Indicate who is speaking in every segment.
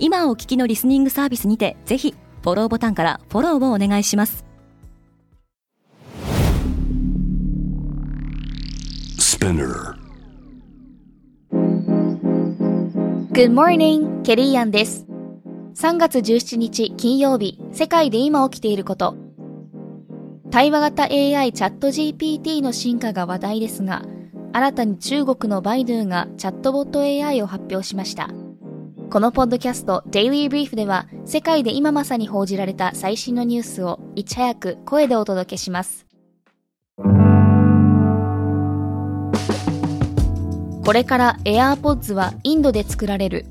Speaker 1: 今お聞きのリスニングサービスにてぜひフォローボタンからフォローをお願いします。
Speaker 2: Good morning, ケリーアンです。3月17日金曜日世界で今起きていること。対話型 AI チャット GPT の進化が話題ですが新たに中国のバイドゥがチャットボット AI を発表しましたこのポッドキャスト Daily Brief では世界で今まさに報じられた最新のニュースをいち早く声でお届けしますこれから AirPods はインドで作られる。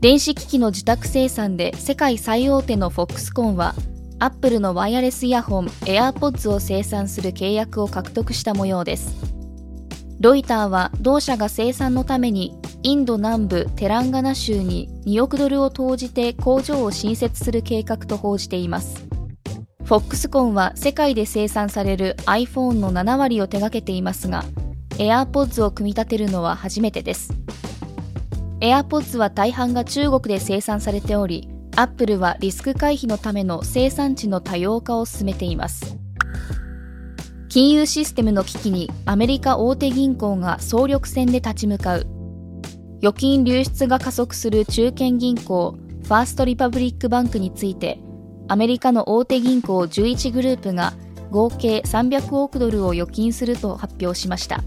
Speaker 2: 電子機器の自宅生産で世界最大手のフォックスコンは、アップルのワイヤレスイヤホン AirPods を生産する契約を獲得した模様です。ロイターは同社が生産のためにインド南部テランガナ州に2億ドルを投じて工場を新設する計画と報じています。フォックスコンは世界で生産される iPhone の7割を手掛けていますが、AirPods を組み立てるのは初めてです。AirPods は大半が中国で生産されており、Apple はリスク回避のための生産地の多様化を進めています。金融システムの危機にアメリカ大手銀行が総力戦で立ち向かう。預金流出が加速する中堅銀行、ファーストリパブリックバンクについて、アメリカの大手銀行11グループが合計300億ドルを預金すると発表しました。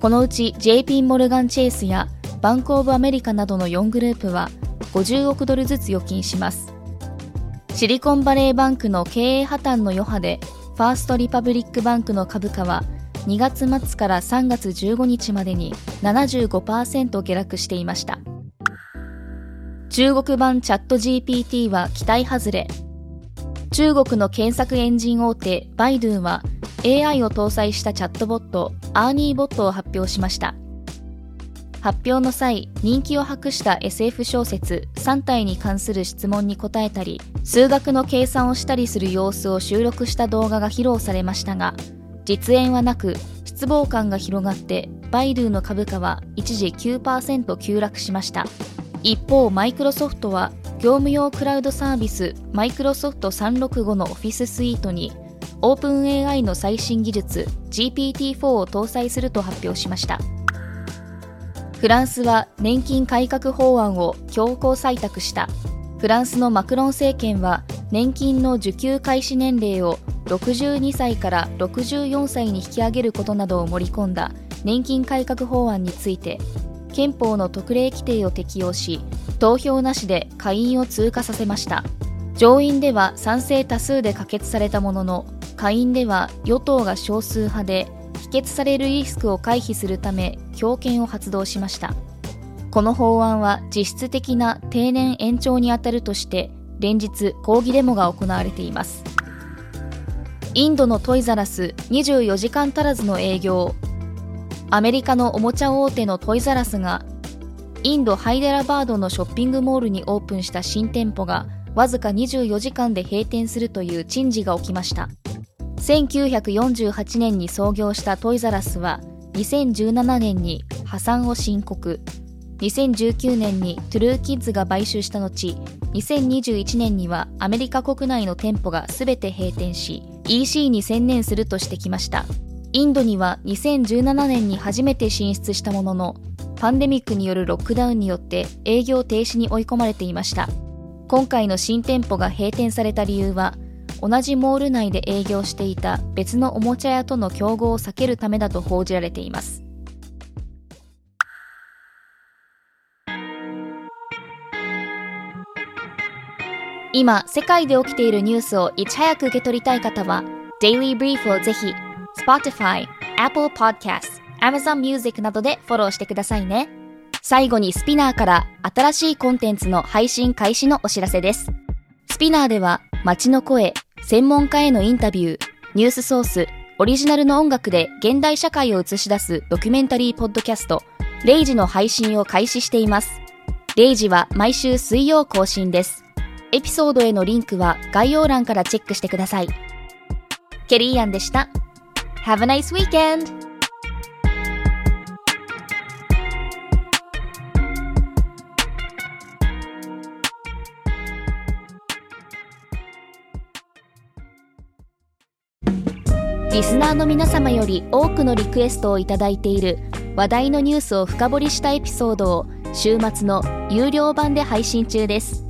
Speaker 2: このうち JP モルガン・チェイスやバンク・オブ・アメリカなどの4グループは50億ドルずつ預金します。シリコンバレーバンクの経営破綻の余波で、ファーストリパブリックバンクの株価は2月末から3月15日までに75%下落していました。中国版チャット GPT は期待外れ。中国の検索エンジン大手バイドゥは AI を搭載したチャットボットアーニーボットを発表しました発表の際人気を博した SF 小説3体に関する質問に答えたり数学の計算をしたりする様子を収録した動画が披露されましたが実演はなく失望感が広がってバイドゥの株価は一時9%急落しました。一方マイクロソフトは業務用クラウドサービスマイクロソフト365のオフィススイートにオープン AI の最新技術 GPT-4 を搭載すると発表しました。フランスは年金改革法案を強行採択した。フランスのマクロン政権は年金の受給開始年齢を62歳から64歳に引き上げることなどを盛り込んだ年金改革法案について憲法の特例規定を適用し投票なしで下院を通過させました。上院では賛成多数で可決されたものの下院では与党が少数派で否決されるリスクを回避するため強権を発動しました。この法案は実質的な定年延長にあたるとして連日抗議デモが行われています。インドのトイザラス24時間足らずの営業。アメリカのおもちゃ大手のトイザラスがインドハイデラバードのショッピングモールにオープンした新店舗がわずか24時間で閉店するという珍事が起きました。1948年に創業したトイザラスは2017年に破産を申告。2019年にトゥルーキッズが買収した後2021年にはアメリカ国内の店舗が全て閉店し EC に専念するとしてきました。インドには2017年に初めて進出したもののパンデミックによるロックダウンによって営業停止に追い込まれていました。今回の新店舗が閉店された理由は同じモール内で営業していた別のおもちゃ屋との競合を避けるためだと報じられています。今世界で起きているニュースをいち早く受け取りたい方は Daily Brief をぜひ Spotify、Apple Podcast、Amazon Music などでフォローしてくださいね最後にスピナーから新しいコンテンツの配信開始のお知らせです。スピナーでは街の声、専門家へのインタビュー、ニュースソース、オリジナルの音楽で現代社会を映し出すドキュメンタリーポッドキャスト、レイジの配信を開始しています。レイジは毎週水曜更新です。エピソードへのリンクは概要欄からチェックしてください。ケリーアンでした。Have a nice weekend! リスナーの皆様より多くのリクエストをいただいている話題のニュースを深掘りしたエピソードを週末の有料版で配信中です